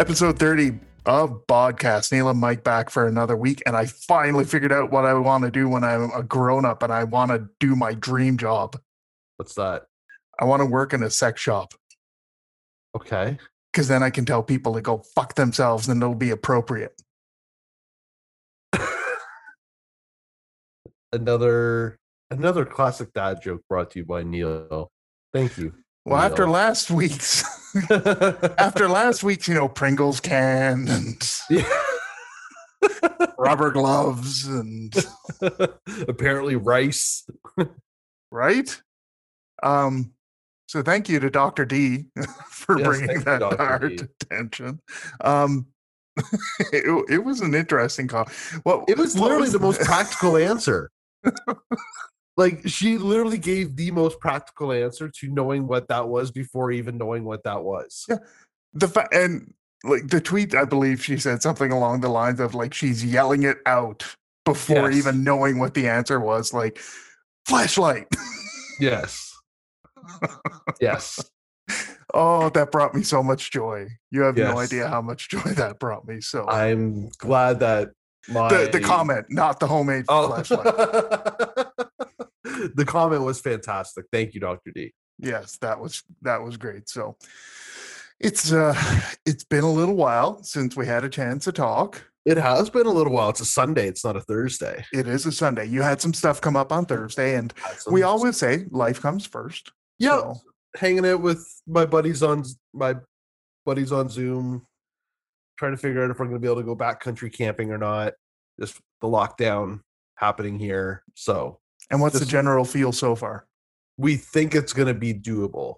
Episode 30 of Podcast. Neil and Mike back for another week. And I finally figured out what I want to do when I'm a grown up and I want to do my dream job. What's that? I want to work in a sex shop Okay. because then I can tell people to go fuck themselves and it'll be appropriate. another another classic dad joke brought to you by Neil. Thank you. Well, after last week's, after last week's, you know, Pringles can and Yeah. rubber gloves and apparently rice. right? Um, so thank you to Dr. D for Yes, bringing that to our D. attention. Um, it, it was an interesting call. Well, It was what literally the most practical answer. like she literally gave the most practical answer to knowing what that was before even knowing what that was. Yeah. the fa- and like the tweet. I believe she said something along the lines of like she's yelling it out before Yes. even knowing what the answer was. Like flashlight. Yes. yes. oh, that brought me so much joy. You have no idea how much joy that brought me. So I'm glad that my the the comment, not the homemade Oh. flashlight. the comment was fantastic. Thank you, Dr. D. yes that was that was great so it's uh it's been a little while since we had a chance to talk It has been a little while. It's a Sunday. It's not a Thursday. it is a sunday you had some stuff come up on thursday and we always say life comes first yeah so, hanging out with my buddies on my buddies on Zoom, trying to figure out if we're going to be able to go backcountry camping or not. Just the lockdown happening here, so and what's the general feel so far we think it's going to be doable.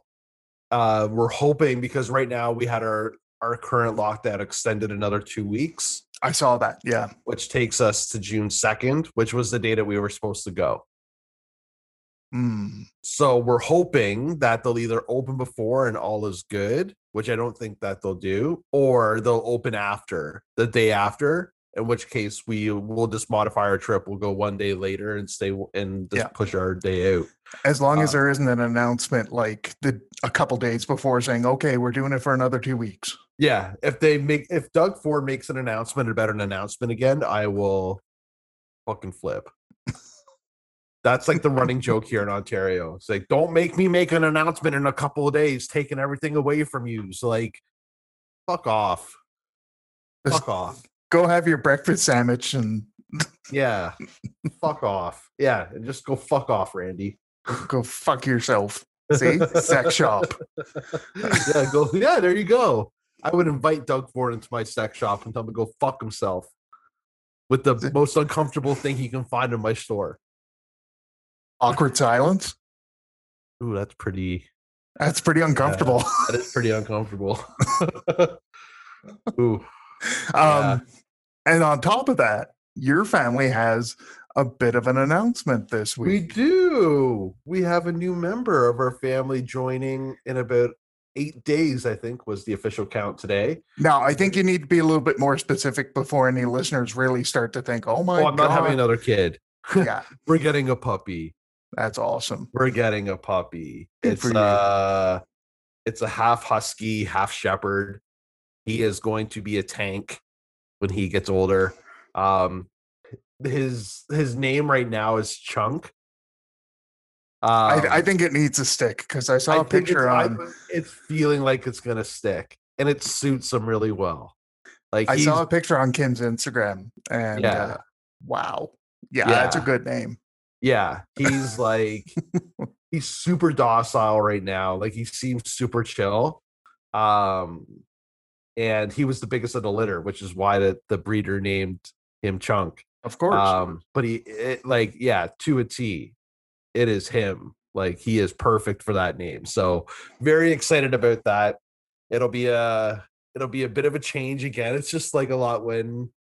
Uh, we're hoping because right now we had our our current lockdown extended another two weeks. i saw that yeah which takes us to June 2nd, which was the day that we were supposed to go. Mm, So we're hoping that they'll either open before and all is good, which I don't think that they'll do, or they'll open after the day after, in which case we will just modify our trip. We'll go one day later and stay and just Yeah. push our day out. as long as Uh, there isn't an announcement like the a couple days before saying okay we're doing it for another two weeks Yeah. If they make if Doug Ford makes an announcement about an announcement again, I will fucking flip. That's like the running joke here in Ontario. It's like, don't make me make an announcement in a couple of days, taking everything away from you. So like, fuck off. Fuck off. Go have your breakfast sandwich and Yeah. fuck off. Yeah. And just go fuck off, Randy. go fuck yourself see sex shop yeah, go. Yeah, there you go. I would invite Doug Ford into my sex shop and tell him to go fuck himself with the most uncomfortable thing he can find in my store. awkward silence Ooh, that's pretty. that's pretty uncomfortable That is pretty uncomfortable. Ooh, Um, Yeah. And on top of that, your family has a bit of an announcement this week. we do. We have a new member of our family joining in about eight days. I think was the official count today. Now, I think you need to be a little bit more specific before any listeners really start to think, "Oh my oh, I'm god, not having another kid. yeah, We're getting a puppy. that's awesome." We're getting a puppy. Good it's uh it's a half husky, half shepherd. He is going to be a tank when he gets older. Um his his name right now is Chunk. Um, I, I think it needs a stick because I saw I a picture it's, on. It's feeling like it's gonna stick, and it suits him really well. Like I saw a picture on Kim's Instagram, and Yeah. uh, wow, yeah, that's a good name. yeah, he's like he's super docile right now. Like he seems super chill. Um, and he was the biggest of the litter, which is why the, the breeder named him Chunk. Of course, Um, but he it, like yeah, to a T, it is him. Like he is perfect for that name. So very excited about that. It'll be a it'll be a bit of a change again. It's just like a lot when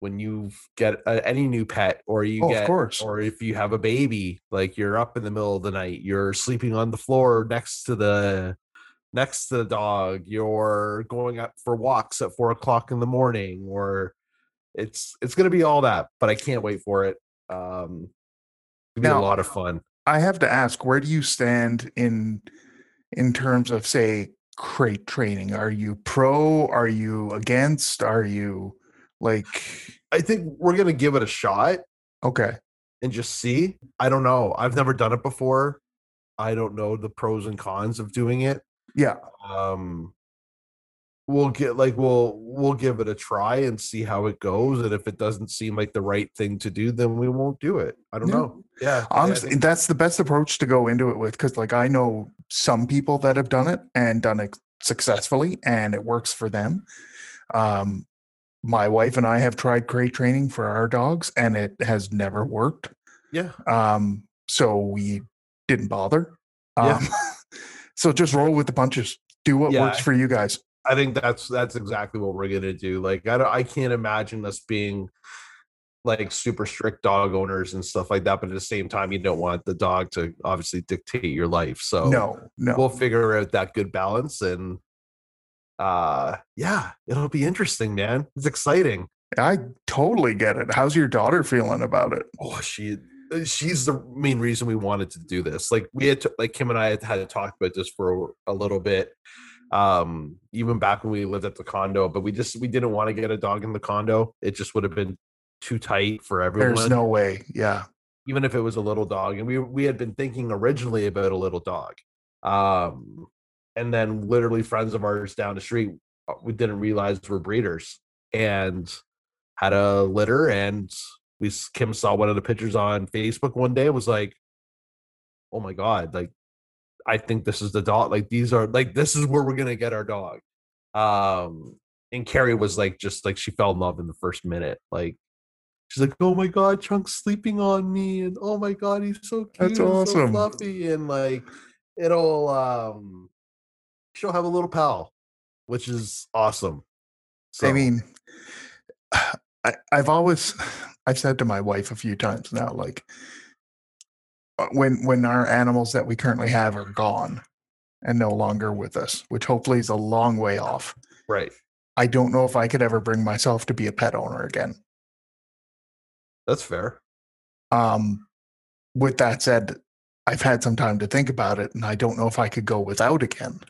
when you get a, any new pet or you Oh, of get course. or if you have a baby, like you're up in the middle of the night, you're sleeping on the floor next to the next to the dog, you're going up for walks at four o'clock in the morning, or it's it's gonna be all that, but I can't wait for it. Um it'll be Now- a lot of fun. I have to ask, where do you stand in in terms of say crate training? Are you pro? Are you against? Are you like I think we're gonna give it a shot okay? and just see. I don't know. I've never done it before. I don't know the pros and cons of doing it. Yeah, Um we'll get like we'll we'll give it a try and see how it goes. And if it doesn't seem like the right thing to do, then we won't do it. I don't Yeah. know. Yeah. Honestly, think- that's the best approach to go into it with because, like, I know some people that have done it and done it successfully, and it works for them. Um, my wife and I have tried crate training for our dogs, and it has never worked. yeah. Um, so we didn't bother. Yeah. Um, so just roll with the punches. Do what Yeah. works for you guys. I think that's that's exactly what we're gonna do. Like I don't I can't imagine us being like super strict dog owners and stuff like that, but at the same time, you don't want the dog to obviously dictate your life. So no, no. we'll figure out that good balance and uh yeah, it'll be interesting, man. It's exciting. I totally get it. How's your daughter feeling about it? Oh, she she's the main reason we wanted to do this. Like we had to, like Kim and I had had to talk about this for a little bit. Um, even back when we lived at the condo, but we just we didn't want to get a dog in the condo. It just would have been too tight for everyone. There's no way. Yeah. even if it was a little dog. And we we had been thinking originally about a little dog. Um, and then literally friends of ours down the street, uh, we didn't realize were breeders and had a litter. And we Kim saw one of the pictures on Facebook one day. Was like, oh my god, like I think this is the dog. Like these are like this is where we're gonna get our dog. Um, and Carrie was like, just like she fell in love in the first minute. Like she's like, oh my god, Chunk's sleeping on me, and oh my god, he's so cute, That's and so fluffy, and like it'll um, she'll have a little pal, which is awesome. So. I mean, I, I've always, I've said to my wife a few times now, like, uh, when when our animals that we currently have are gone and no longer with us, which hopefully is a long way off, right, I don't know if I could ever bring myself to be a pet owner again. that's fair. Um, with that said, I've had some time to think about it, and I don't know if I could go without again.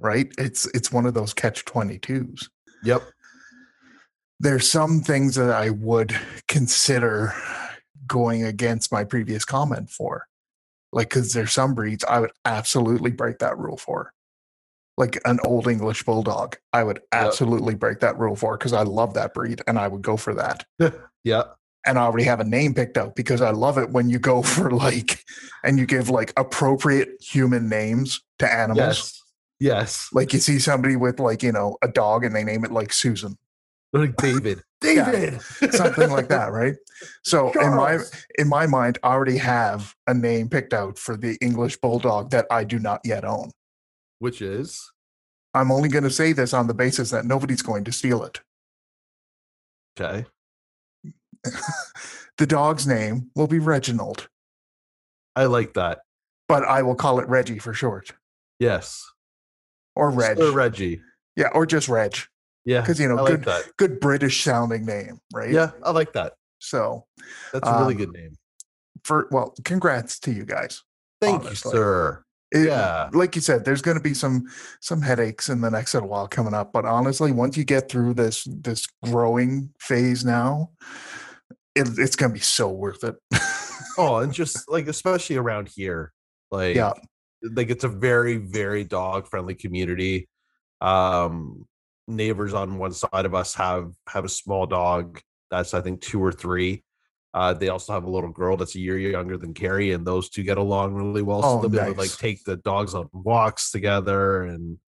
Right? It's it's one of those catch twenty twos. Yep. There's some things that I would consider going against my previous comment for. Like, because there's some breeds I would absolutely break that rule for. Like an old English bulldog, I would absolutely break that rule for because I love that breed and I would go for that. Yeah. And I already have a name picked out because I love it when you go for like, and you give like appropriate human names to animals. Yes. Yes. Like you see somebody with like, you know, a dog and they name it like Susan. Like David. David. something like that, right? So in my in my mind, I already have a name picked out for the English bulldog that I do not yet own. Which is I'm only going to say this on the basis that nobody's going to steal it. okay. the dog's name will be Reginald, I like that. but I will call it Reggie for short, Yes. or Reg. Sir Reggie. yeah, or just Reg, Yeah. because you know, like good that. good British sounding name, right? Yeah, I like that. So That's a really Um, good name. for well, congrats to you guys. Thank honestly. you, sir. It- Yeah. like you said there's going to be some some headaches in the next little while coming up but honestly once you get through this this growing phase now it, it's going to be so worth it Oh, and just like especially around here, like Yeah. like it's a very very dog friendly community. Um, neighbors on one side of us have have a small dog that's I think two or three. Uh, they also have a little girl that's a year younger than Carrie, and those two get along really well. So Oh, they'll be able to like take the dogs on walks together, and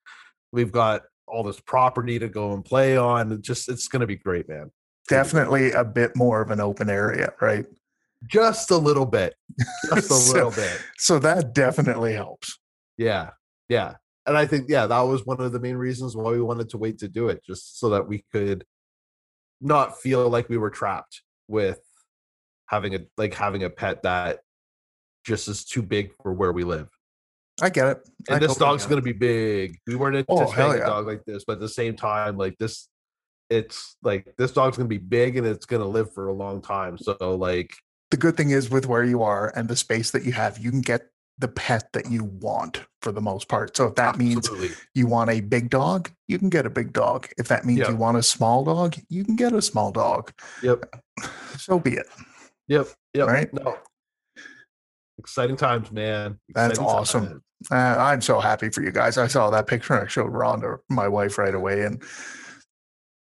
we've got all this property to go and play on. It just it's gonna be great, man. definitely a bit more of an open area right Just a little bit, just a So- little bit. so that definitely helps Yeah, yeah. And I think yeah, that was one of the main reasons why we wanted to wait to do it, just so that we could not feel like we were trapped with having a like having a pet that just is too big for where we live. i get it I And this dog's gonna be big. We weren't Oh, anticipating yeah. a dog like this, but at the same time, like this, it's like this dog's gonna be big and it's gonna live for a long time. So like the good thing is with where you are and the space that you have you can get the pet that you want for the most part. So if that means Absolutely. you want a big dog, you can get a big dog. If that means Yeah. you want a small dog, you can get a small dog. Yep. So be it. Yep. Yep. Right? No. Exciting times, man. That's awesome. times. Uh, I'm so happy for you guys. I saw that picture and I showed Rhonda, my wife, right away, and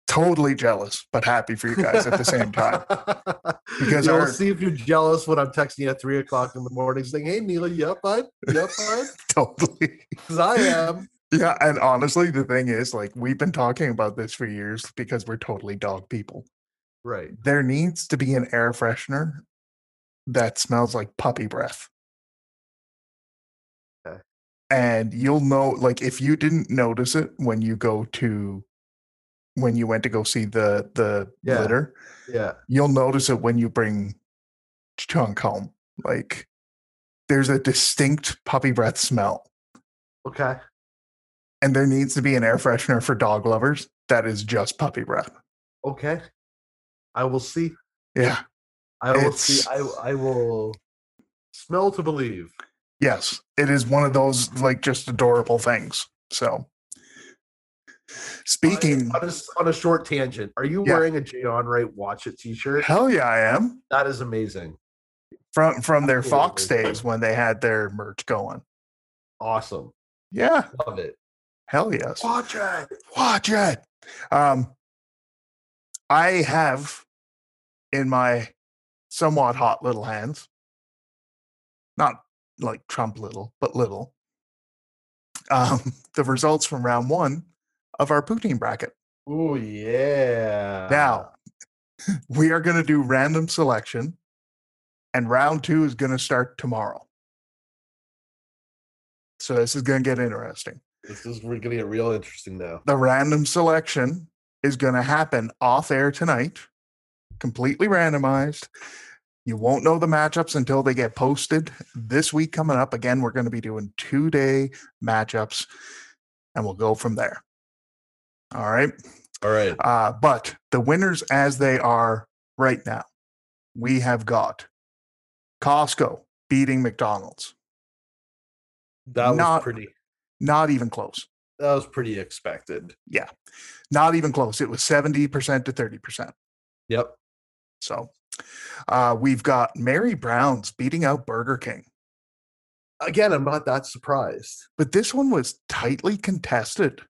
totally jealous, but happy for you guys at the same time. Because I'll see if you're jealous when I'm texting you at three o'clock in the morning saying, Hey Neela, bud? You up, bud? Totally. Because I am. Yeah. And honestly, the thing is, like, we've been talking about this for years because we're totally dog people. Right. There needs to be an air freshener that smells like puppy breath. Okay. And you'll know, like, if you didn't notice it when you go to, when you went to go see the the Yeah. litter, Yeah. you'll notice it when you bring Chunk home. Like, there's a distinct puppy breath smell. Okay. and there needs to be an air freshener for dog lovers that is just puppy breath. Okay. I will see. Yeah. I will see. I I will smell to believe. Yes. It is one of those like just adorable things. So speaking on a, s- on a short tangent, are you Yeah. wearing a Jay Onrait watch it t-shirt? hell yeah, I am. That is amazing. From from their Fox days when they had their merch going. Awesome. Yeah. Love it. Hell yes. Watch it. Watch it. Um I have in my somewhat hot little hands, not like Trump little, but little, um, the results from round one of our poutine bracket. Oh yeah. Now, we are going to do random selection, and round two is going to start tomorrow. So this is going to get interesting. this is we're gonna get real interesting now. The random selection is going to happen off air tonight, completely randomized. You won't know the matchups until they get posted this week coming up. Again, we're going to be doing two day matchups and we'll go from there. All right. All right. Uh, but the winners as they are right now, we have got Costco beating McDonald's. That was not- pretty Not even close. that was pretty expected. Yeah. Not even close. It was 70% to 30%. Yep. So uh, we've got Mary Brown's beating out Burger King. Again, I'm not that surprised. But this one was tightly contested.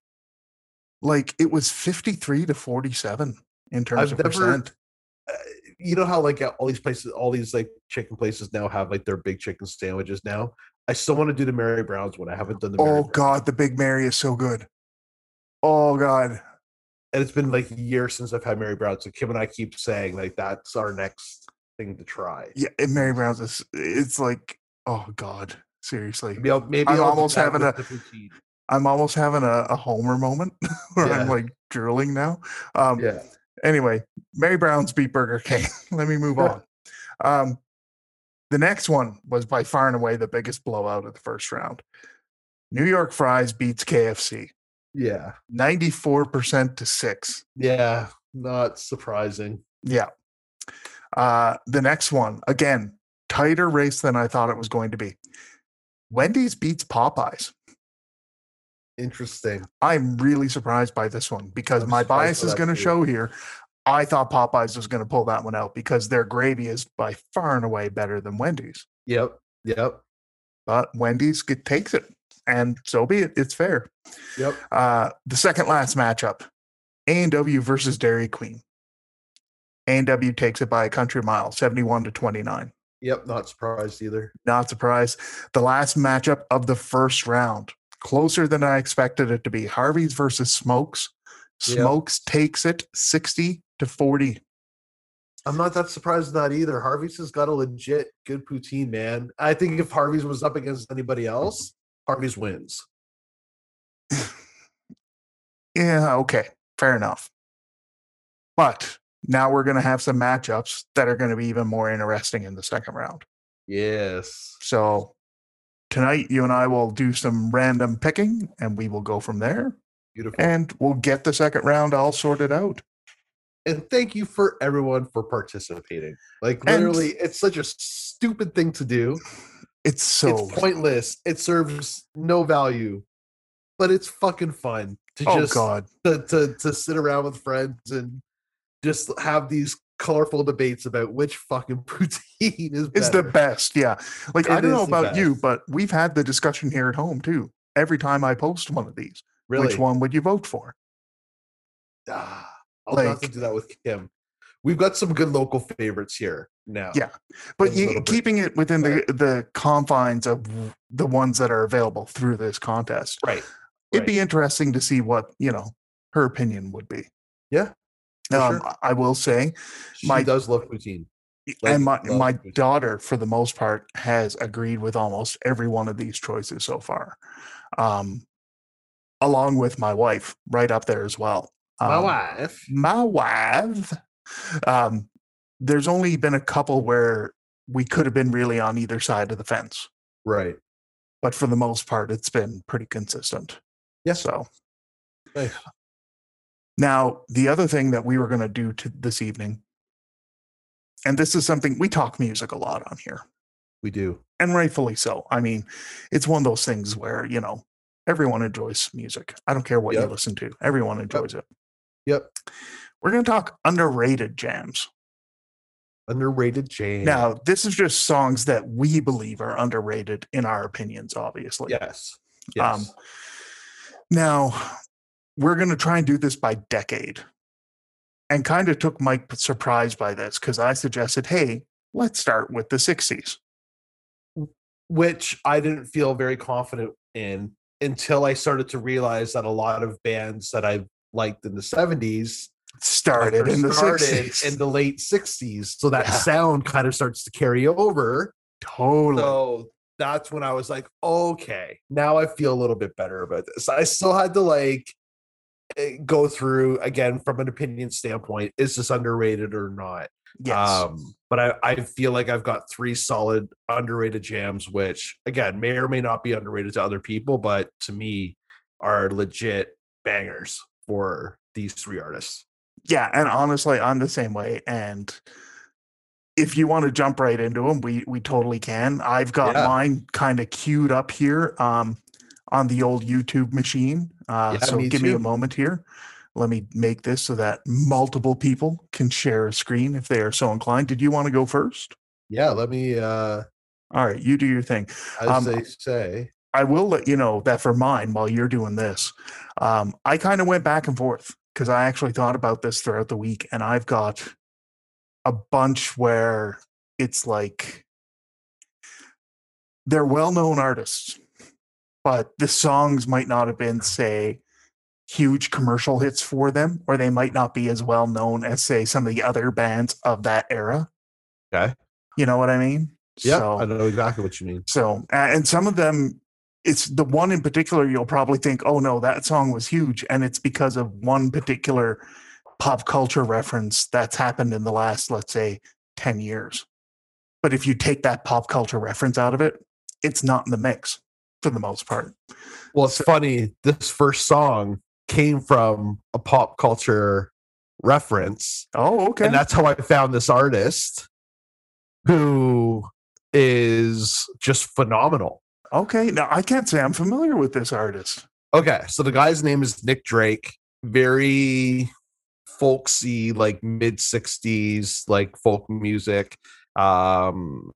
Like it was 53 to 47 in terms I've of never- percent. Uh, you know how like all these places, all these like chicken places now have like their big chicken sandwiches now. I still want to do the Mary Brown's one. I haven't done the Mary Oh Brown's. God, the Big Mary is so good. Oh God. and it's been like years since I've had Mary Brown. So Kim and I keep saying like that's our next thing to try. Yeah, and Mary Brown's is it's like, oh God, seriously. Maybe I'll, maybe I'm I'll almost having a-. I'm almost having a, a Homer moment where I'm like drooling now. Um yeah. anyway, Mary Brown's beat Burger King. Let me move on. Um, the next one was by far and away the biggest blowout of the first round. New York Fries beats KFC, Yeah. 94% to 6. Yeah. Not surprising. Yeah. Uh, the next one, again, tighter race than I thought it was going to be. Wendy's beats Popeyes. Interesting. I'm really surprised by this one because I'm my bias is going to show here. I thought Popeyes was going to pull that one out because their gravy is by far and away better than Wendy's. Yep. Yep. But Wendy's get, takes it, and so be it. It's fair. Yep. Uh, the second last matchup, A and W versus Dairy Queen. A and W takes it by a country mile, seventy-one to twenty-nine. Yep. Not surprised either. Not surprised. The last matchup of the first round, closer than I expected it to be. Harvey's versus Smokes. Yep. Smokes takes it 60 to 40. I'm not that surprised that either. Harvey's has got a legit good poutine, man. I think if Harvey's was up against anybody else, Harvey's wins. Yeah, okay. Fair enough. But now we're going to have some matchups that are going to be even more interesting in the second round. Yes. So tonight, you and I will do some random picking and we will go from there Beautiful. and we'll get the second round all sorted out. and thank you for everyone for participating. Like And- literally, it's such a stupid thing to do. It's so it's pointless. It serves no value, but it's fucking fun to oh just god. to, to to sit around with friends and just have these colorful debates about which fucking poutine is Is the best, yeah. Like I don't know about you, but we've had the discussion here at home too. Every time I post one of these, really. which one would you vote for? Ah, I'll have to do that with Kim. We've got some good local favorites here now. Yeah. But you, keeping it within the the confines of the ones that are available through this contest, Right. it'd right. be interesting to see what you know her opinion would be. Yeah. For Um, sure. I will say, She my- does love poutine. Like, and my my poutine. daughter, for the most part, has agreed with almost every one of these choices so far, um, along with my wife, right up there as well. My Um, wife. my wife. Um, there's only been a couple where we could have been really on either side of the fence, Right. but for the most part, it's been pretty consistent. Yeah. So Nice. Now the other thing that we were going to do to this evening, and this is something we talk music a lot on here, We do. and rightfully so. I mean, it's one of those things where you know everyone enjoys music. I don't care what you listen to; everyone enjoys it. Yep. We're going to talk underrated jams. Underrated Jane. Now, this is just songs that we believe are underrated in our opinions, obviously. yes. Um, Yes. Now, we're going to try and do this by decade. And kind of took Mike surprised by this because I suggested, hey, let's start with the 60s. Which I didn't feel very confident in until I started to realize that a lot of bands that I liked in the 70s Started in the started 60s. in the late 60s. So that Yeah. sound kind of starts to carry over. totally. So that's when I was like, okay, now I feel a little bit better about this. I still had to like go through again from an opinion standpoint is this underrated or not? yes. Um, but I, I feel like I've got three solid underrated jams, which again may or may not be underrated to other people, but to me are legit bangers for these three artists. yeah. And honestly, I'm the same way. And if you want to jump right into them, we we totally can. I've got Yeah. mine kind of queued up here um, on the old YouTube machine. Uh, Yeah, so me give me a moment here. Let me make this so that multiple people can share a screen if they are so inclined. Did you want to go first? Yeah, let me uh All right, you do your thing. as Um, they say. I will let you know that for mine, while you're doing this, um, I kind of went back and forth because I actually thought about this throughout the week, and I've got a bunch where it's like they're well-known artists, but the songs might not have been, say, huge commercial hits for them, or they might not be as well known as, say, some of the other bands of that era. Okay. You know what I mean? Yeah, So- I know exactly what you mean. so, and some of them, it's the one in particular you'll probably think, oh no, that song was huge. And it's because of one particular pop culture reference that's happened in the last, let's say, 10 years. But if you take that pop culture reference out of it, it's not in the mix for the most part. Well, it's funny. This first song came from a pop culture reference, Oh, okay. and that's how I found this artist, who is just phenomenal. okay. Now, I can't say I'm familiar with this artist. Okay, so the guy's name is Nick Drake. Very folksy, like mid '60s, like folk music. Um,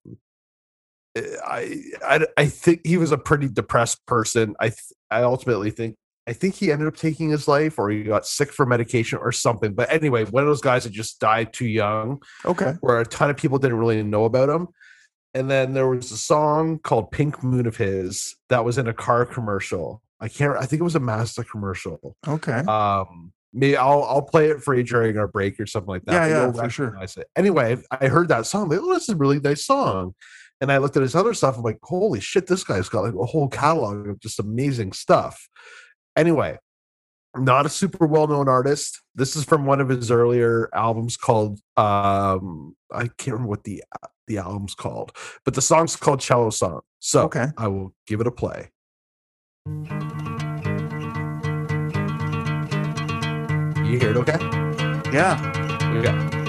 I, I I think he was a pretty depressed person. I th- I ultimately think I think he ended up taking his life, or he got sick for medication or something. But anyway, one of those guys that just died too young Okay. where a ton of people didn't really know about him. And then there was a song called Pink Moon of his that was in a car commercial. I can't I think it was a Mazda commercial. Okay. Um maybe I'll I'll play it for you during our break or something like that. Yeah, yeah, for sure. it. Anyway, I heard that song. Like, oh, that's a really nice song. And I looked at his other stuff. I'm like, holy shit, this guy's got like a whole catalog of just amazing stuff. Anyway, not a super well-known artist. This is from one of his earlier albums called um I can't remember what the the album's called, but the song's called Cello Song. So Okay. I will give it a play. You hear it okay? Yeah. Okay.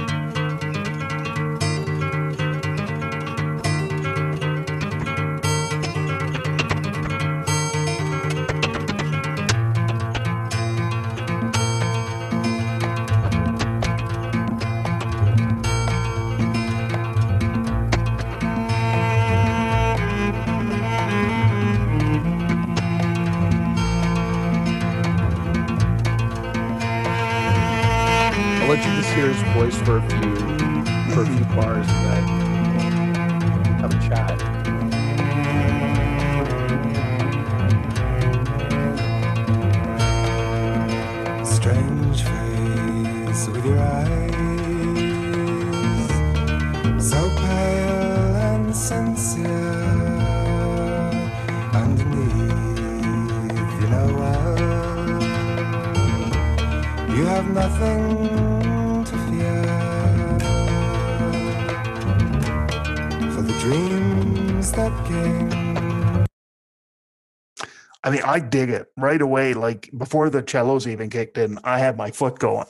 I dig it right away. Like before the cellos even kicked in, I had my foot going.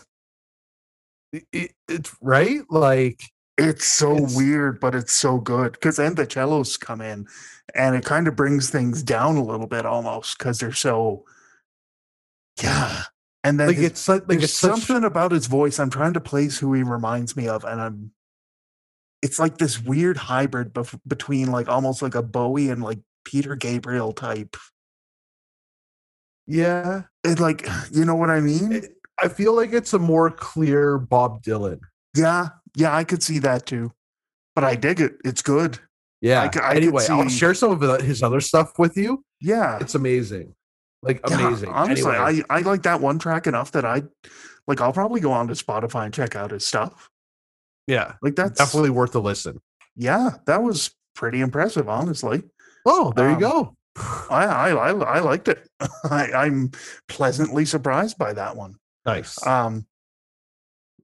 It- it- it's right, like It's so It's- weird, but it's so good because then the cellos come in and it kind of brings things down a little bit almost because they're so, yeah. And then like his- it's such, like there's it's such, something about his voice. I'm trying to place who he reminds me of, and I'm. It's like this weird hybrid bef- between like almost like a Bowie and like Peter Gabriel type. Yeah. It like you know what I mean? It- I feel like it's a more clear Bob Dylan. yeah, yeah, I could see that too. But I dig it. It's good. Yeah. I could anyway, I'll share some of the- his other stuff with you. Yeah, It's amazing, like Yeah, amazing. honestly, Anyway, I I like that one track enough that I like. I'll probably go on to Spotify and check out his stuff. yeah, Like that's definitely worth a listen. yeah, that was pretty impressive. Honestly, Oh, there Um, you go. I I I, I liked it. I, I'm pleasantly surprised by that one. Nice. Um,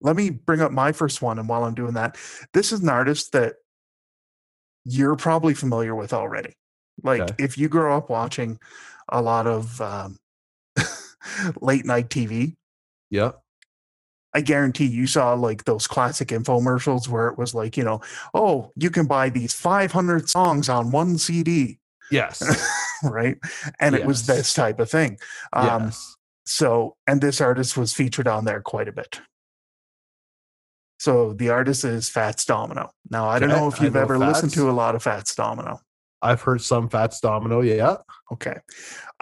let me bring up my first one, and while I'm doing that, this is an artist that you're probably familiar with already. Like Okay. if you grow up watching a lot of um, late night TV, yeah. I guarantee you saw like those classic infomercials where it was like, you know, oh, you can buy these 500 songs on one CD, Yes. right? And it was this type of thing. Um, yes. So, and this artist was featured on there quite a bit. So the artist is Fats Domino. Now, I don't know if you've know ever listened to a lot of Fats Domino. I've heard some Fats Domino. Yeah. Okay.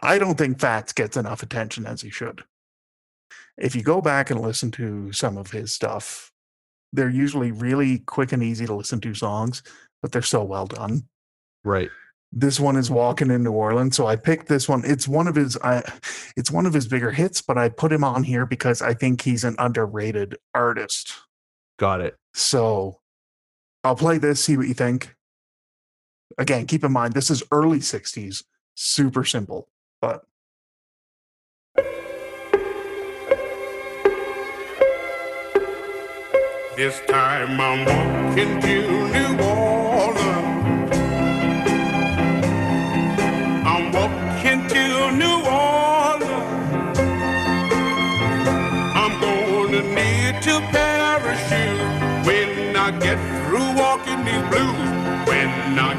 I don't think Fats gets enough attention as he should. If you go back and listen to some of his stuff, they're usually really quick and easy to listen to songs, but they're so well done. Right. This one is Walking in New Orleans, so I picked this one. It's one of his I it's one of his bigger hits, but I put him on here because I think he's an underrated artist. Got it. So I'll play this, see what you think. Again, keep in mind this is early 60s, super simple, but This time I'm walking to New Orleans.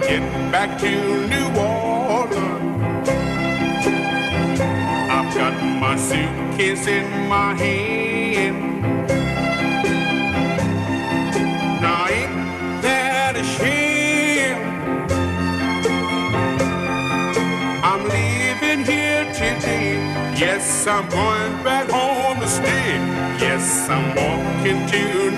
Get back to New Orleans, I've got my suitcase in my hand. Now ain't that a shame? I'm leaving here today. Yes, I'm going back home to stay. Yes, I'm walking to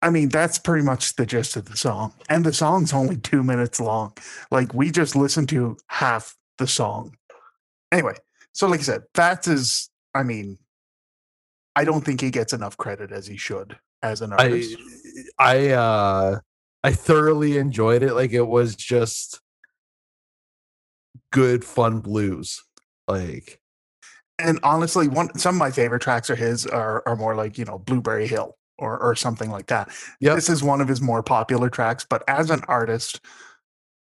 I mean, that's pretty much the gist of the song. And the song's only two minutes long. Like, we just listened to half the song. Anyway, so like I said, Fats is, I mean, I don't think he gets enough credit as he should as an I artist. I uh I thoroughly enjoyed it. Like it was just good fun blues. Like and honestly, one some of my favorite tracks are his are, are more like, you know, Blueberry Hill or, or something like that. Yep. This is one of his more popular tracks, but as an artist,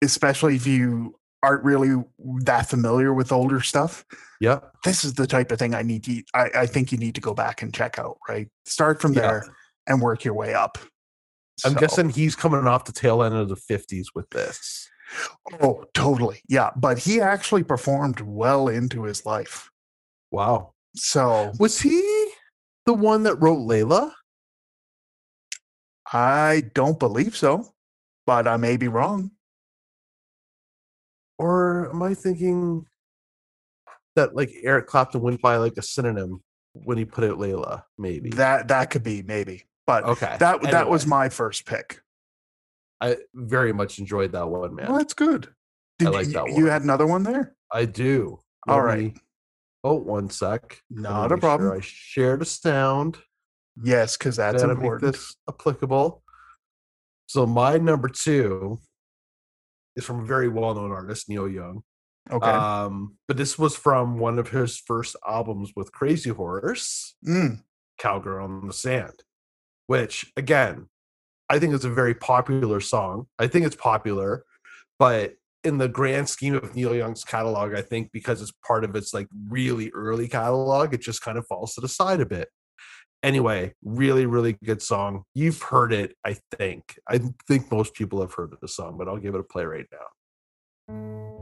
especially if you aren't really that familiar with older stuff, yep. this is the type of thing I need to I, I think you need to go back and check out, right? Start from there and work your way up. I'm So- guessing he's coming off the tail end of the 50s with this. Oh, totally. Yeah. But he actually performed well into his life. Wow. So Was he the one that wrote Layla? I don't believe so, but I may be wrong. Or am I thinking that like Eric Clapton went by like a synonym when he put out Layla, maybe. That that could be maybe, but okay. that that was my first pick. I very much enjoyed that one, man. Well, that's good. Did like you, that you had another one there? I do. All Let right. me- oh, one sec. Not a make sure problem. I shared a sound. Yes, because that's make important. this applicable. So my number two is from a very well-known artist, Neil Young. Okay. Um, but this was from one of his first albums with Crazy Horse, Mm, Cowgirl on the Sand, which again, I think is a very popular song. I think it's popular, but in the grand scheme of Neil Young's catalog, I think because it's part of its like really early catalog, it just kind of falls to the side a bit. Anyway, really, really good song. You've heard it, I think. I think most people have heard the song, but I'll give it a play right now.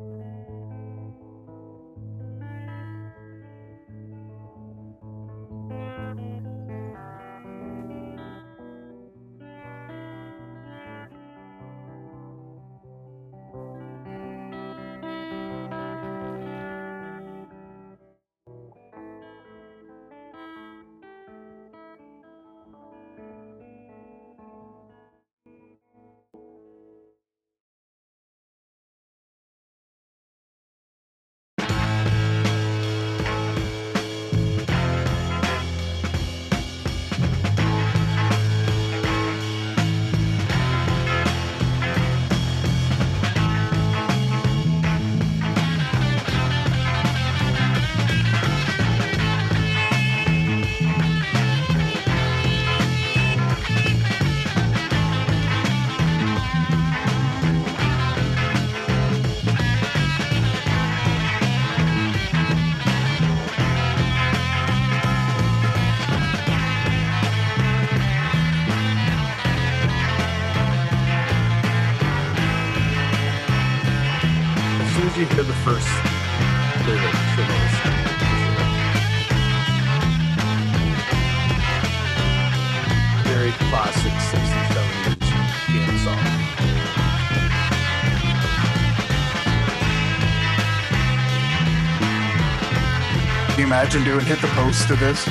Imagine doing hit the post to this?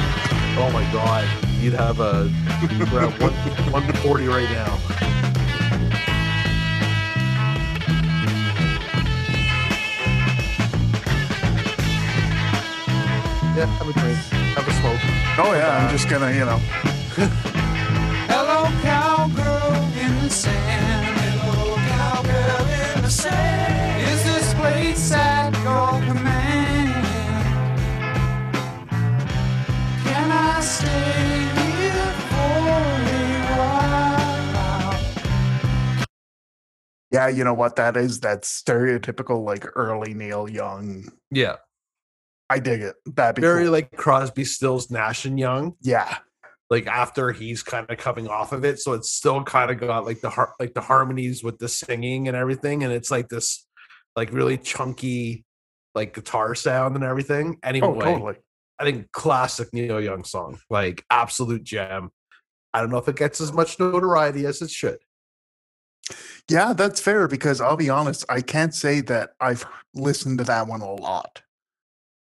Oh my god, you'd have a we're at one, 140 right now. Yeah, have a drink, have a smoke. Oh yeah, I'm just gonna, you know. Hello, cowgirl in the sand. Hello, cowgirl in the sand. Is this place Yeah, you know what that is? That stereotypical like early Neil Young. Yeah, I dig it. That'd be very cool. like Crosby, Stills, Nash and Young. yeah. Like after he's kind of coming off of it, so it's still kind of got like the har- like the harmonies with the singing and everything, and it's like this like really chunky like guitar sound and everything. Oh, anyway, Oh, totally. I think classic Neil Young song, like absolute gem. I don't know if it gets as much notoriety as it should. Yeah, that's fair because I'll be honest, I can't say that I've listened to that one a lot.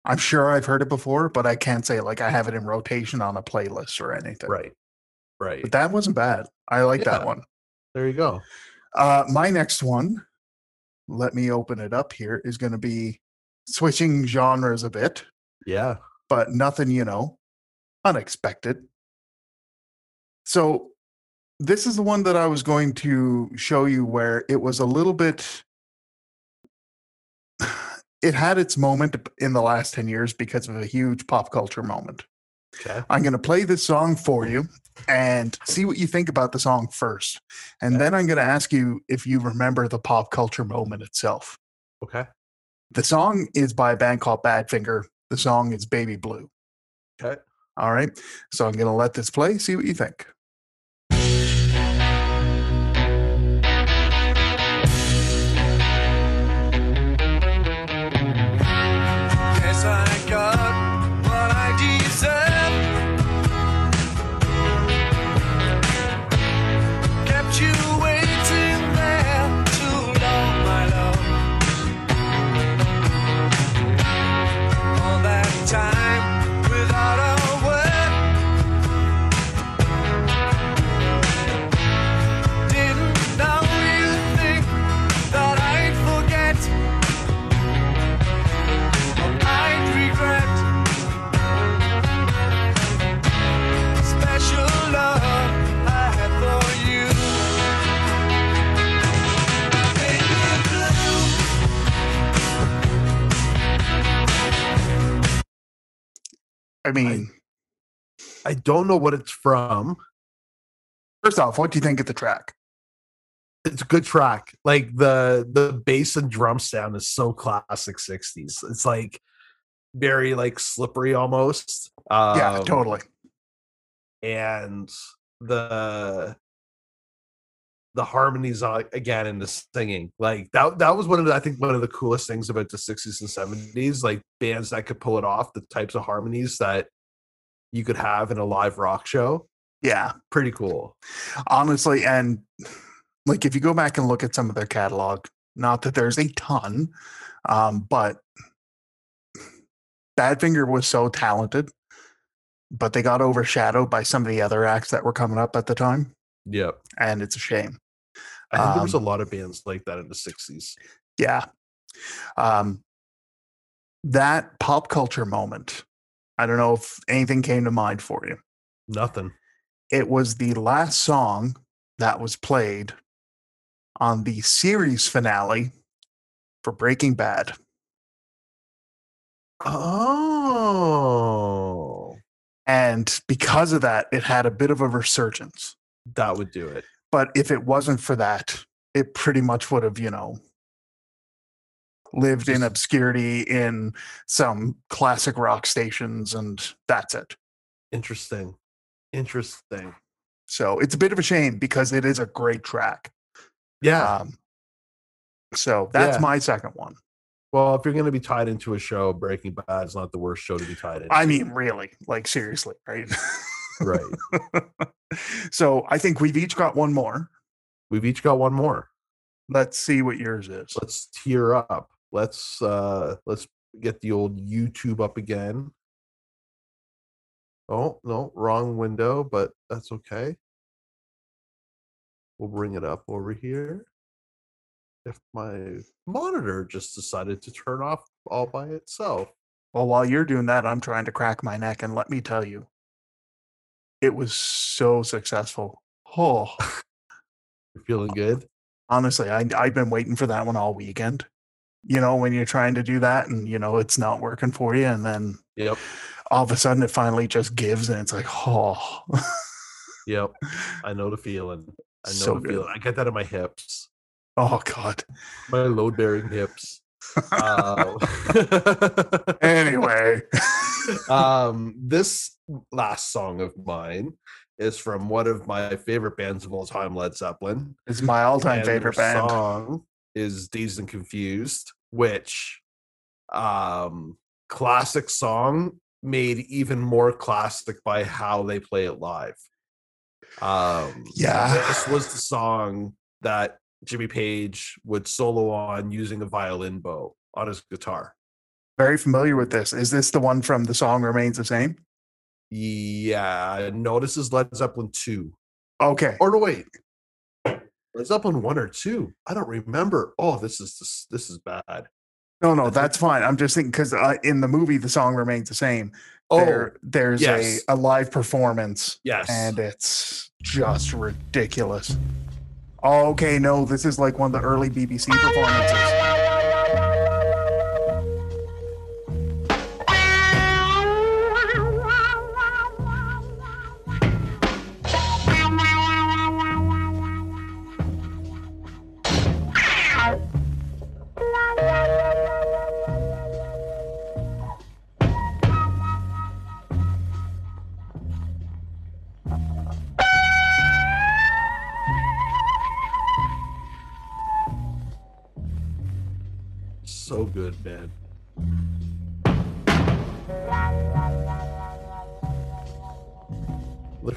I'm sure I've heard it before, but I can't say like I have it in rotation on a playlist or anything. Right. Right. But that wasn't bad. I like Yeah. that one. there you go. Uh, my next one, let me open it up here, is going to be switching genres a bit, Yeah. but nothing, you know, unexpected. So, this is the one that I was going to show you where it was a little bit. It had its moment in the last 10 years because of a huge pop culture moment. Okay. I'm going to play this song for you and see what you think about the song first. And Okay. then I'm going to ask you if you remember the pop culture moment itself. Okay. The song is by a band called Badfinger. The song is Baby Blue. Okay. All right. So I'm going to let this play, see what you think. I mean, I don't know what it's from. first off, what do you think of the track? It's a good track. Like the the bass and drum sound is so classic 60s. It's like very like slippery almost. Um, yeah, totally. and the the harmonies on again in the singing. Like that that was one of the, i think one of the coolest things about the 60s and 70s like bands that could pull it off the types of harmonies that you could have in a live rock show. Yeah, pretty cool. Honestly, and like if you go back and look at some of their catalog, not that there's a ton, um, but Badfinger was so talented, but they got overshadowed by some of the other acts that were coming up at the time, yep. And it's a shame. I think there was a Um, lot of bands like that in the 60s Yeah. Um, that pop culture moment. I don't know if anything came to mind for you. nothing It was the last song that was played on the series finale for Breaking Bad. oh And because of that, it had a bit of a resurgence. that would do it But if it wasn't for that, it pretty much would have, you know, lived in obscurity in some classic rock stations, and that's it. interesting interesting So it's a bit of a shame because it is a great track. yeah Um, so that's Yeah. my second one. well if you're going to be tied into a show breaking bad is not the worst show to be tied in I mean, really, like seriously, right? right. So I think we've each got one more. we've each got one more. Let's see what yours is. let's tear up. Let's uh let's get the old youtube up again. Oh no wrong window but that's okay. We'll bring it up over here. If my monitor just decided to turn off all by itself. Well, while you're doing that, I'm trying to crack my neck, and let me tell you, it was so successful. Oh, you're feeling good? Honestly, I I've been waiting for that one all weekend. You know, when you're trying to do that, and you know it's not working for you, and then yep. all of a sudden it finally just gives, and it's like, oh, yep. I know the feeling. I know So the good. feeling. I get that in my hips. Oh God. my load bearing hips uh, Anyway, um this last song of mine is from one of my favorite bands of all time led zeppelin it's my all-time and favorite band. song is dazed and confused which um classic song made even more classic by how they play it live um Yeah. this was the song that jimmy page would solo on using a violin bow on his guitar Very familiar with this. Is this the one from the song remains the same? Yeah, no, this is Led Zeppelin 2. Okay. Or no, wait. Led Zeppelin 1 or 2. I don't remember. Oh, this is this, this is bad. No, no, That's fine. I'm just thinking because uh, in the movie the song remains the same. Oh, there, there's yes. a, a live performance yes. and it's just ridiculous. Oh, okay, no, this is like one of the early BBC performances.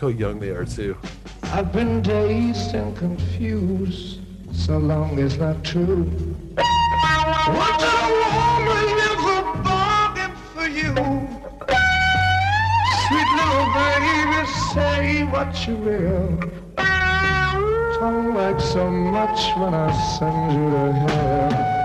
Look how young they are too. I've been dazed and confused. So long is not true. What a woman never bargain for you? Sweet little baby, say what you will. Don't like so much when I send you to hell.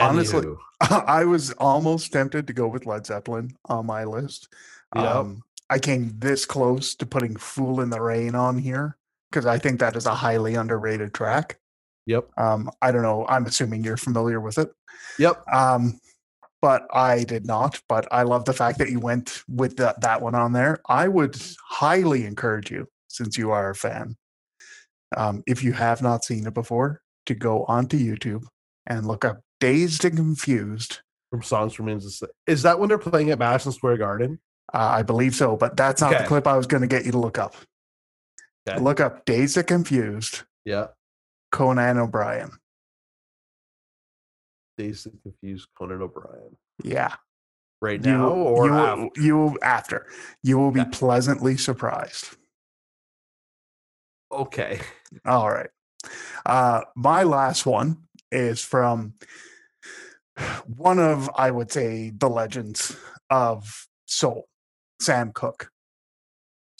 Honestly, I was almost tempted to go with Led Zeppelin on my list. Yep. Um, I came this close to putting Fool in the Rain on here because I think that is a highly underrated track. Yep. Um, I don't know. I'm assuming you're familiar with it. Yep. Um, but I did not. But I love the fact that you went with that that one on there. I would highly encourage you, since you are a fan, um, if you have not seen it before, to go onto YouTube and look up "Dazed and Confused." From songs from Inns. Is that when they're playing at Madison Square Garden? Uh, I believe so, but that's not Okay. the clip I was going to get you to look up. Okay. Look up "Dazed and Confused." Yeah. Conan O'Brien. Dazed and Confused Conan O'Brien. Yeah. Right You now will- or you will, after? you will after you will be Okay. pleasantly surprised. Okay. All right. Uh, my last one is from one of, I would say, the legends of soul, Sam Cooke.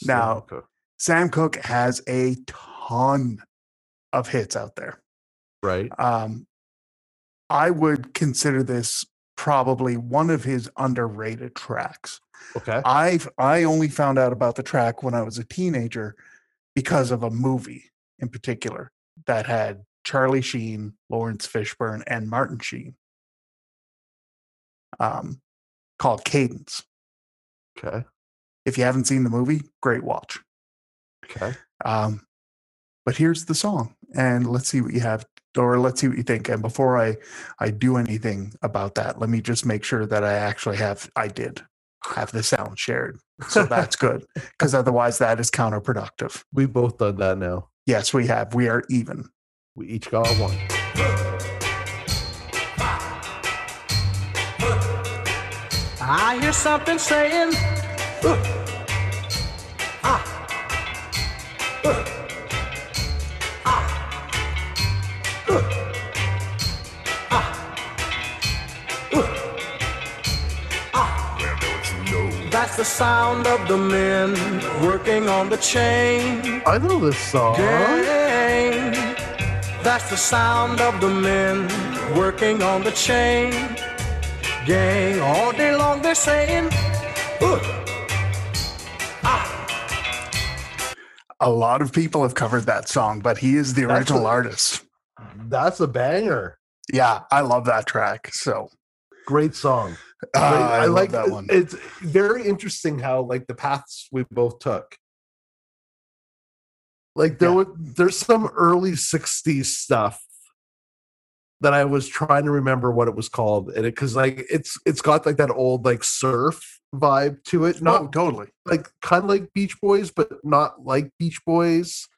Now- So, okay. Sam Cooke has a ton of hits out there. right. Um, I would consider this probably one of his underrated tracks. Okay. I've I only found out about the track when I was a teenager because of a movie in particular that had Charlie Sheen, Laurence Fishburne, and Martin Sheen. Um, called Cadence. Okay. If you haven't seen the movie, great watch. Okay. Um, but here's the song, and let's see what you have, or let's see what you think. And before I I do anything about that, let me just make sure that I actually have I did have the sound shared, so that's good because otherwise that is counterproductive. We've both done that now. Yes, we have. We are even. We each got one. I hear something saying, that's the sound of the men working on the chain I know this song. gang. That's the sound of the men working on the chain gang. All day long they're saying, ah. A lot of people have covered that song, but he is the That's original a- artist. That's a banger. Yeah, I love that track. So Great song. uh, Great- I, like that one. It's very interesting how like the paths we both took. Like there Yeah. was there's some early 60s stuff that I was trying to remember what it was called. And it because like it's it's got like that old like surf vibe to it. No, Not Oh, totally. like kind of like Beach Boys, but not like Beach Boys.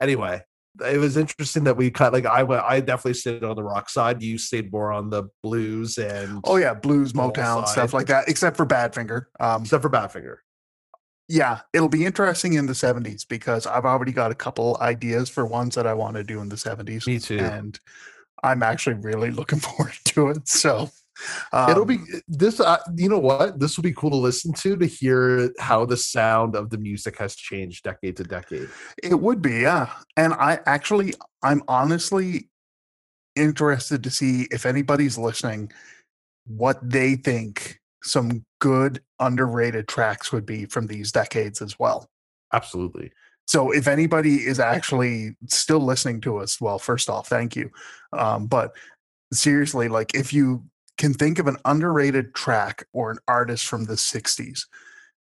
Anyway, it was interesting that we kind like I went. I definitely stayed on the rock side. You stayed more on the blues and Oh yeah, blues, Motown, side. stuff like that, except for Badfinger. Um, except for Badfinger. Yeah, it'll be interesting in the 70s because I've already got a couple ideas for ones that I want to do in the 70s. Me too. And I'm actually really looking forward to it. So It'll um, be this. Uh, you know what? This will be cool to listen to to hear how the sound of the music has changed decade to decade. It would be, yeah. And I actually, I'm honestly interested to see if anybody's listening, what they think some good underrated tracks would be from these decades as well. Absolutely. So if anybody is actually still listening to us, well, first off, thank you. Um, but seriously, like if you can think of an underrated track or an artist from the 60s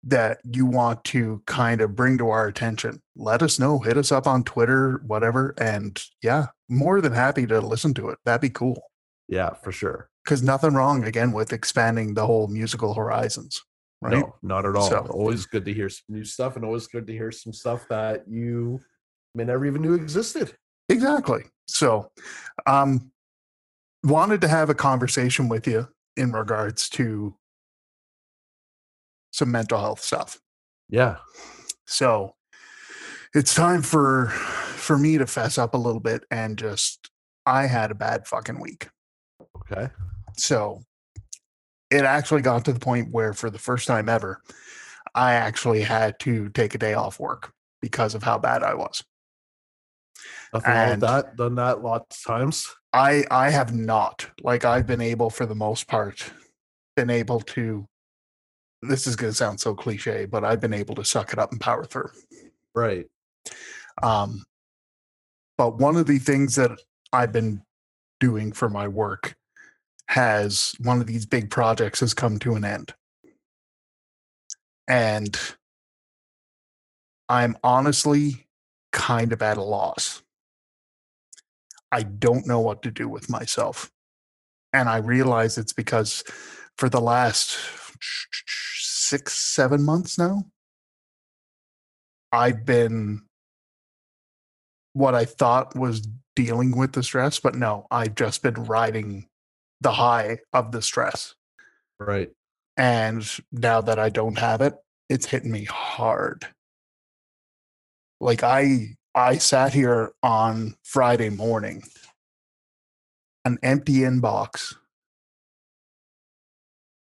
that you want to kind of bring to our attention, let us know. Hit us up on Twitter, whatever. And yeah, more than happy to listen to it. That'd be cool. Yeah, for sure. Because nothing wrong again with expanding the whole musical horizons. Right. No, not at all. So- always good to hear some new stuff, and always good to hear some stuff that you may never even knew existed. Exactly. So, um, wanted to have a conversation with you in regards to some mental health stuff. Yeah. So, it's time for for me to fess up a little bit and just I had a bad fucking week. Okay. So, it actually got to the point where for the first time ever, I actually had to take a day off work because of how bad I was. Nothing wrong with that. Done that lots of times. I I have not. Like I've been able for the most part been able to this is going to sound so cliche, but I've been able to suck it up and power through. Right. Um but one of the things that I've been doing for my work has one of these big projects has come to an end. And I'm honestly kind of at a loss. I don't know what to do with myself. And I realize it's because for the last six, seven months now, I've been what I thought was dealing with the stress, but no, I've just been riding the high of the stress. Right. And now that I don't have it, it's hitting me hard. Like I I sat here on Friday morning, an empty inbox.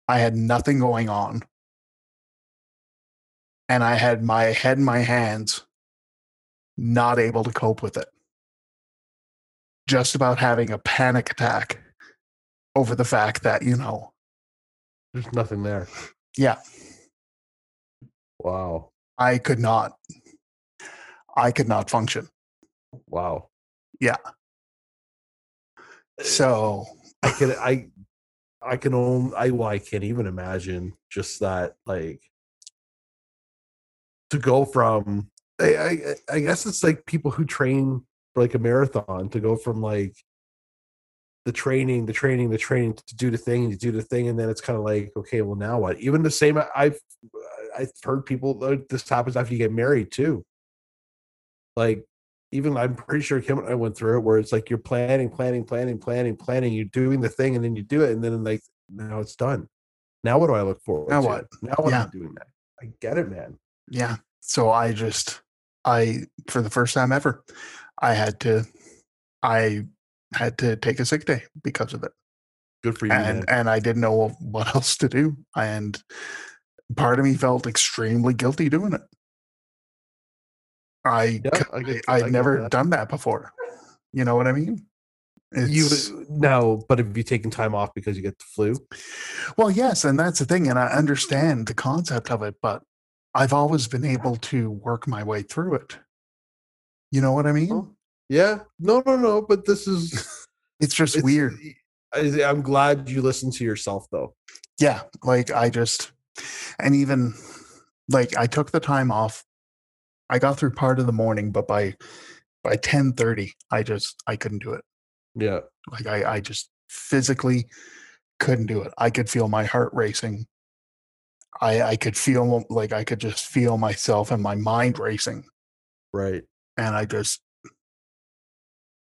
I had nothing going on. And I had my head in my hands, not able to cope with it. Just about having a panic attack over the fact that, you know, There's nothing there. yeah, Wow. I could not I could not function. Wow. Yeah. So I can I I can only I well I can't even imagine just that like to go from I, I I guess it's like people who train for like a marathon to go from like the training, the training, the training to do the thing, to do the thing, and then it's kind of like, okay, well now what? Even the same I've I've heard people uh, this happens after you get married too. Like even I'm pretty sure Kim and I went through it where it's like you're planning, planning, planning, planning, planning, you're doing the thing, and then you do it, and then like now it's done. Now what do I look forward Now to? what? Now what Yeah. am doing that? I get it, man. yeah. So I just I for the first time ever, I had to I had to take a sick day because of it. Good for you, and man. and I didn't know what else to do. And part of me felt extremely guilty doing it. I Yeah, I get- I would never that. done that before. You know what I mean? It's, You no, but have you taken time off because you get the flu? well, yes, and that's the thing, and I understand the concept of it, but I've always been able to work my way through it. You know what I mean? Yeah, no, no, no. But this is It's just it's- weird. I, I'm glad you listen to yourself, though. yeah like i just and even like i took the time off i got through part of the morning but by by 10:30 i just i couldn't do it Yeah, like i i just physically couldn't do it i could feel my heart racing i i could feel like i could just feel myself and my mind racing right. and i just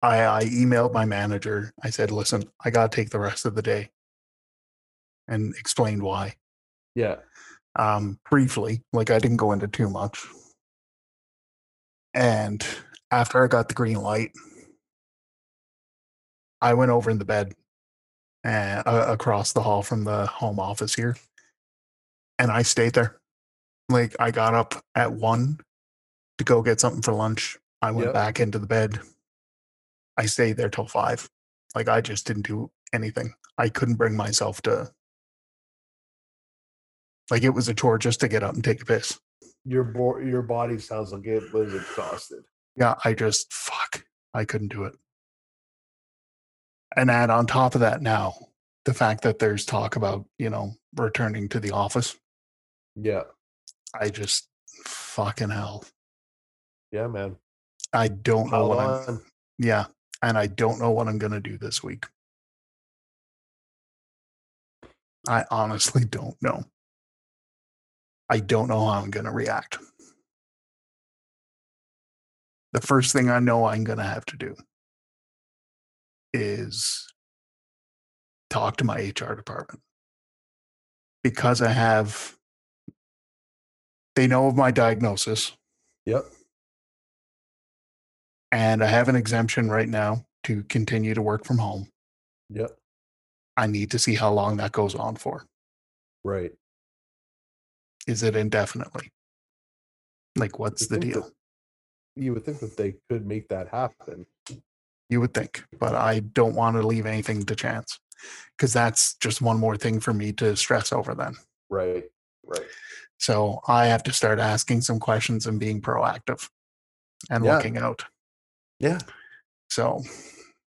i i emailed my manager i said listen i got to take the rest of the day and explained why Yeah, um, briefly. Like I didn't go into too much. And after I got the green light, I went over in the bed and uh, across the hall from the home office here, and I stayed there. Like I got up at one to go get something for lunch. I went Yep. back into the bed. I stayed there till five. Like I just didn't do anything. I couldn't bring myself to. Like it was a chore just to get up and take a piss. your bo- your body sounds like it was exhausted. Yeah, I just fuck. I couldn't do it. And add on top of that now the fact that there's talk about, you know, returning to the office. Yeah, I just fucking hell. yeah, man. I don't know Hold what I'm yeah, and I don't know what I'm gonna do this week. I honestly don't know. I don't know how I'm gonna react. The first thing I know I'm gonna have to do is talk to my HR department because I have they know of my diagnosis Yep. And I have an exemption right now to continue to work from home. Yep. I need to see how long that goes on for. Right. Is it indefinitely? Like, what's the deal? You would think that they could make that happen. You would think, but I don't want to leave anything to chance because that's just one more thing for me to stress over then. Right. Right. So I have to start asking some questions and being proactive and Yeah. looking out. Yeah. So,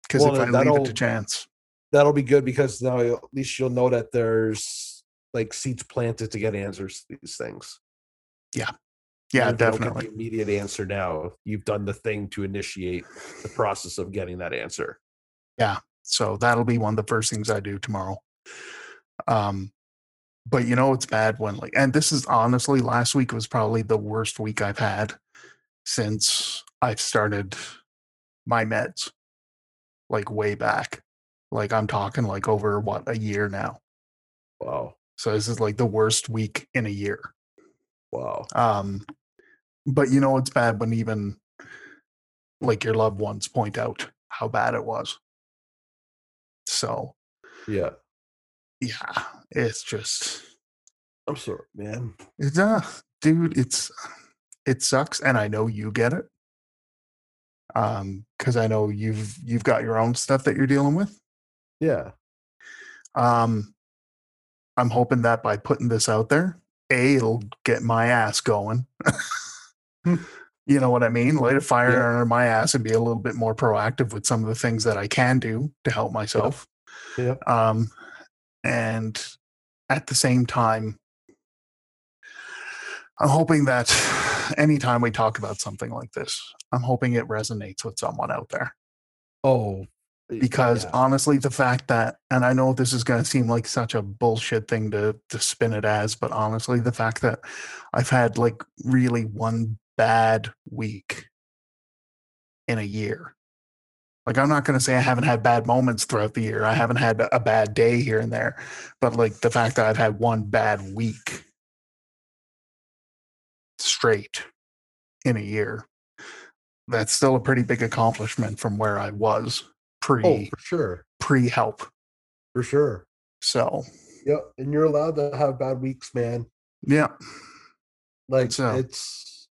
Because Well, if I leave it to chance, That'll be good because now at least you'll know that there's like seeds planted to get answers to these things. yeah, Yeah, if you don't get definitely. the immediate answer now. You've done the thing to initiate the process of getting that answer. Yeah. So that'll be one of the first things I do tomorrow. Um, but you know it's bad when like, and this is honestly last week was probably the worst week I've had since I've started my meds, like way back. Like I'm talking like over what a year now. Wow. So this is like the worst week in a year. Wow. Um, but you know it's bad when even like your loved ones point out how bad it was. So Yeah. yeah, it's just I'm sorry, man. it's uh dude, it's it sucks and I know you get it. Um, because I know you've you've got your own stuff that you're dealing with. Yeah. Um I'm hoping that by putting this out there, A, it'll get my ass going. Hmm. you know what I mean? Light a fire Yeah. under my ass and be a little bit more proactive with some of the things that I can do to help myself. Yeah. Um, and at the same time, I'm hoping that anytime we talk about something like this, I'm hoping it resonates with someone out there. Oh, Because yeah. honestly, the fact that, and I know this is going to seem like such a bullshit thing to, to spin it as, but honestly, the fact that I've had like really one bad week in a year. Like, I'm not going to say I haven't had bad moments throughout the year. I haven't had a bad day here and there, but like the fact that I've had one bad week straight in a year, that's still a pretty big accomplishment from where I was pre oh, for sure. pre help. For sure. So yeah, And you're allowed to have bad weeks, man. yeah, Like So- it's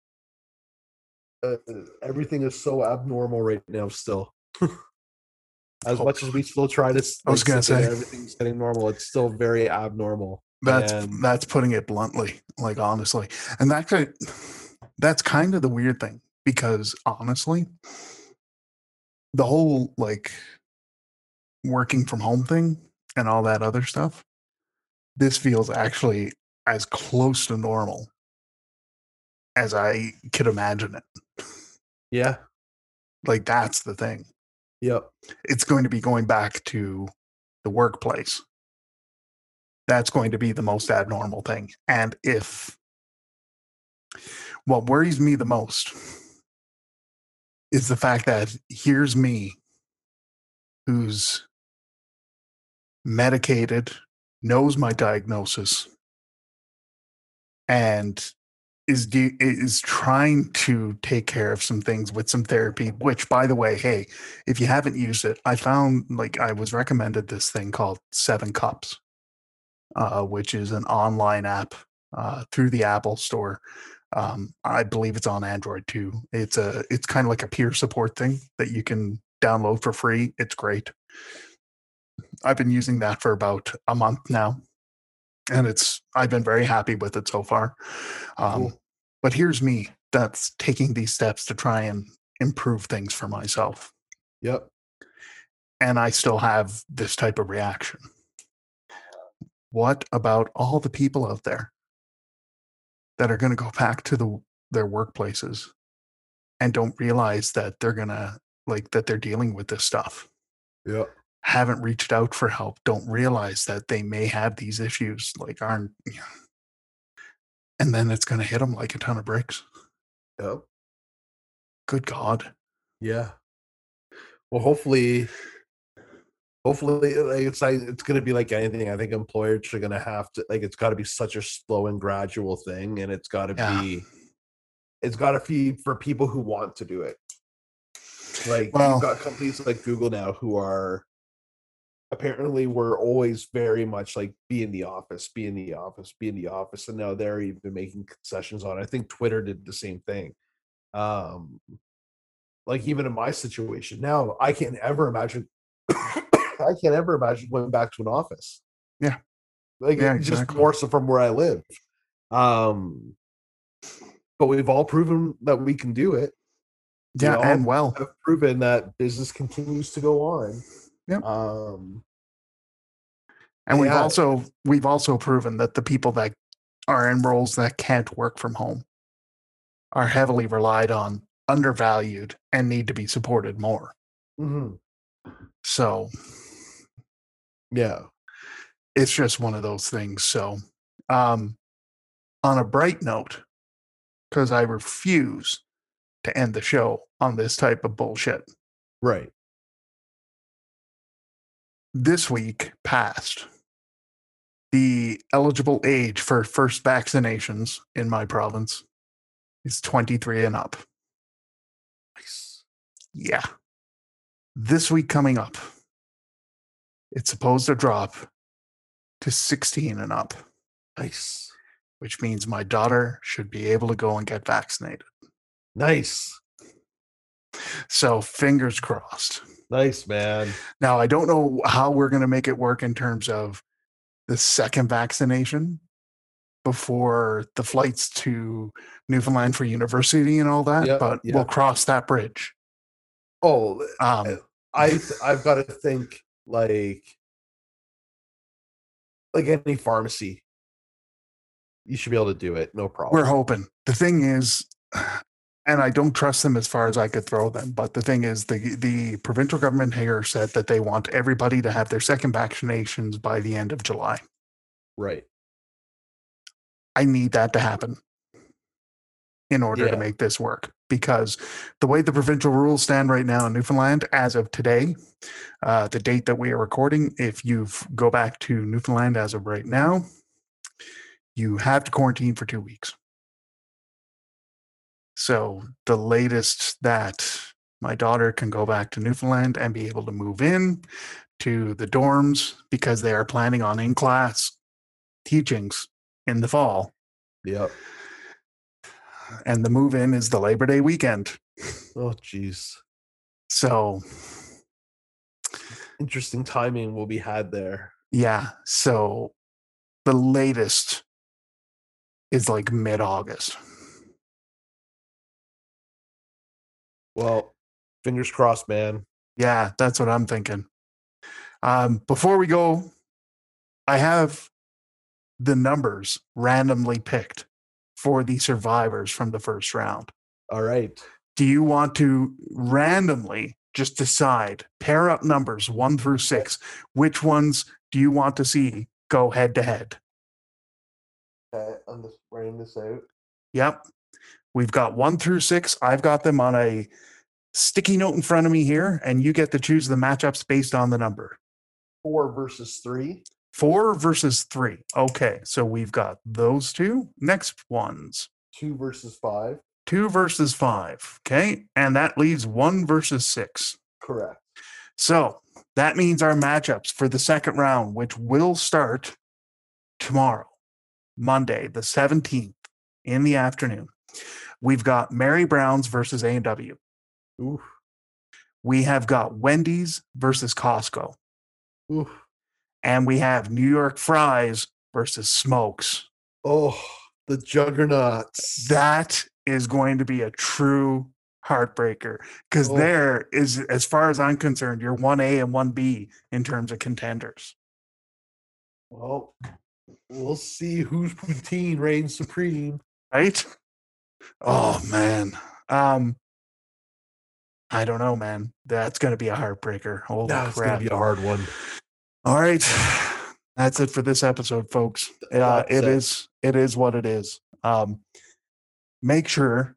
uh, everything is so abnormal right now. Still, as much as we still try to, s- I was gonna say say. everything's getting normal. It's still very abnormal. that's And- that's putting it bluntly, like honestly. And that could, that's kind of the weird thing because honestly, the whole like working from home thing and all that other stuff, this feels actually as close to normal as I could imagine it. Yeah. Like that's the thing. Yep. it's going to be going back to the workplace. That's going to be the most abnormal thing. And if what worries me the most is the fact that here's me who's medicated, knows my diagnosis, and is is trying to take care of some things with some therapy which by the way hey if you haven't used it i found like i was recommended this thing called seven cups uh, which is an online app uh, through the apple store um, i believe it's on android too it's a it's kind of like a peer support thing that you can download for free it's great i've been using that for about a month now and it's i've been very happy with it so far um, Cool. but here's me that's taking these steps to try and improve things for myself Yep. and I still have this type of reaction. What about all the people out there that are going to go back to the their workplaces and don't realize that they're going to like that they're dealing with this stuff? Yeah. Haven't reached out for help, don't realize that they may have these issues like aren't and then it's going to hit them like a ton of bricks. Yep. Good god. Yeah. Well, hopefully, hopefully, like it's like it's gonna be like anything. I think employers are gonna have to like it's got to be such a slow and gradual thing, and it's got to Yeah. be, it's got to be for people who want to do it. Like Well- you've got companies like Google now who are apparently were always very much like be in the office, be in the office, be in the office, and now they're even making concessions on. it. I think Twitter did the same thing. Um, like even in my situation now, I can't ever imagine. I can't ever imagine going back to an office. Yeah. like Yeah, just exactly. more so from where I live. Um, but we've all proven that we can do it. Yeah, all and well. have proven that business continues to go on. Yep. Um, And we've Yeah. also we've also proven that the people that are in roles that can't work from home are heavily relied on, undervalued, and need to be supported more. mhm. So Yeah. it's just one of those things. So um on a bright note, because I refuse to end the show on this type of bullshit. Right. This week passed. The eligible age for first vaccinations in my province is 23 and up. Nice. Yeah. This week coming up, it's supposed to drop to 16 and up, Nice. which means my daughter should be able to go and get vaccinated. Nice. So fingers crossed. Nice, man. Now, I don't know how we're going to make it work in terms of the second vaccination before the flights to Newfoundland for university and all that, Yep, but yep. we'll cross that bridge. Oh, Um, I I've got to think like like any pharmacy. You should be able to do it, no problem. we're hoping. The thing is, and I don't trust them as far as I could throw them, but the thing is, the the provincial government here said that they want everybody to have their second vaccinations by the end of July. right. I need that to happen in order to make this work because the way the provincial rules stand right now in Newfoundland, as of today, uh, the date that we are recording, if you go back to Newfoundland as of right now, you have to quarantine for two weeks. So the latest that my daughter can go back to Newfoundland and be able to move in to the dorms because they are planning on in class teachings in the fall Yep. And the move in is the Labor Day weekend. Oh, jeez. So, Interesting timing will be had there. yeah, so the latest is like mid August. Well, fingers crossed, man. Yeah, that's what I'm thinking. Um, before we go, I have the numbers randomly picked for the survivors from the first round. All right. Do you want to randomly just decide, pair up numbers one through six? Which ones do you want to see go head to head? Okay, I'm just writing this out. Yep. We've got one through six. I've got them on a sticky note in front of me here, and you get to choose the matchups based on the number. Four versus three. Four versus three. Okay. So we've got those two. Next ones Two versus five. two versus five. Okay. And that leaves one versus six. Correct. So that means our matchups for the second round, which will start tomorrow, Monday, the 17th in the afternoon. We've got Mary Brown's versus A&W. Oof. We have got Wendy's versus Costco. Oof. And we have New York Fries versus Smoke's. Oh, the juggernauts. That is going to be a true heartbreaker because Oh. there is, as far as I'm concerned, you're 1A and 1B in terms of contenders. well, we'll see whose poutine reigns supreme. right? Oh man. Um I don't know, man. That's gonna be a heartbreaker. Holy That's gonna be a hard one. All right. That's it for this episode, folks. Uh, it is it is what it is. Um make sure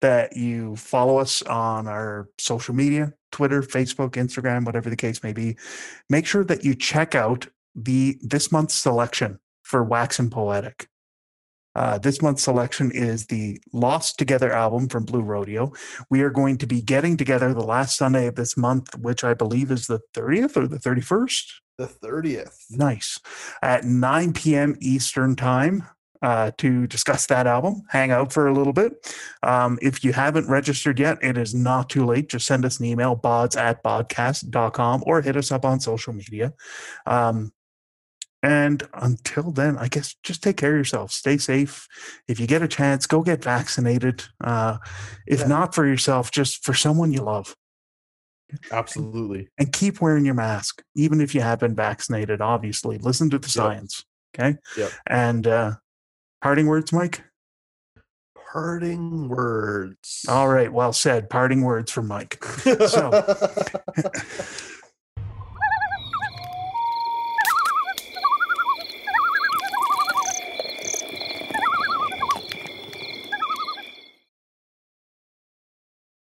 that you follow us on our social media, Twitter, Facebook, Instagram, whatever the case may be. Make sure that you check out the this month's selection for Wax and Poetic. Uh, this month's selection is the Lost Together album from Blue Rodeo. We are going to be getting together the last Sunday of this month, which I believe is the 30th or the 31st. The 30th. Nice. At 9 p.m. Eastern Time uh, to discuss that album, hang out for a little bit. Um, if you haven't registered yet, it is not too late. Just send us an email, bods at bodcast.com, or hit us up on social media. Um, And until then, I guess just take care of yourself. Stay safe. If you get a chance, go get vaccinated. Uh, if Yeah. not for yourself, just for someone you love. Absolutely. And keep wearing your mask, even if you have been vaccinated. Obviously, listen to the science. Okay. Yep. And uh, parting words, Mike. Parting words. All right. Well said. Parting words from Mike. So-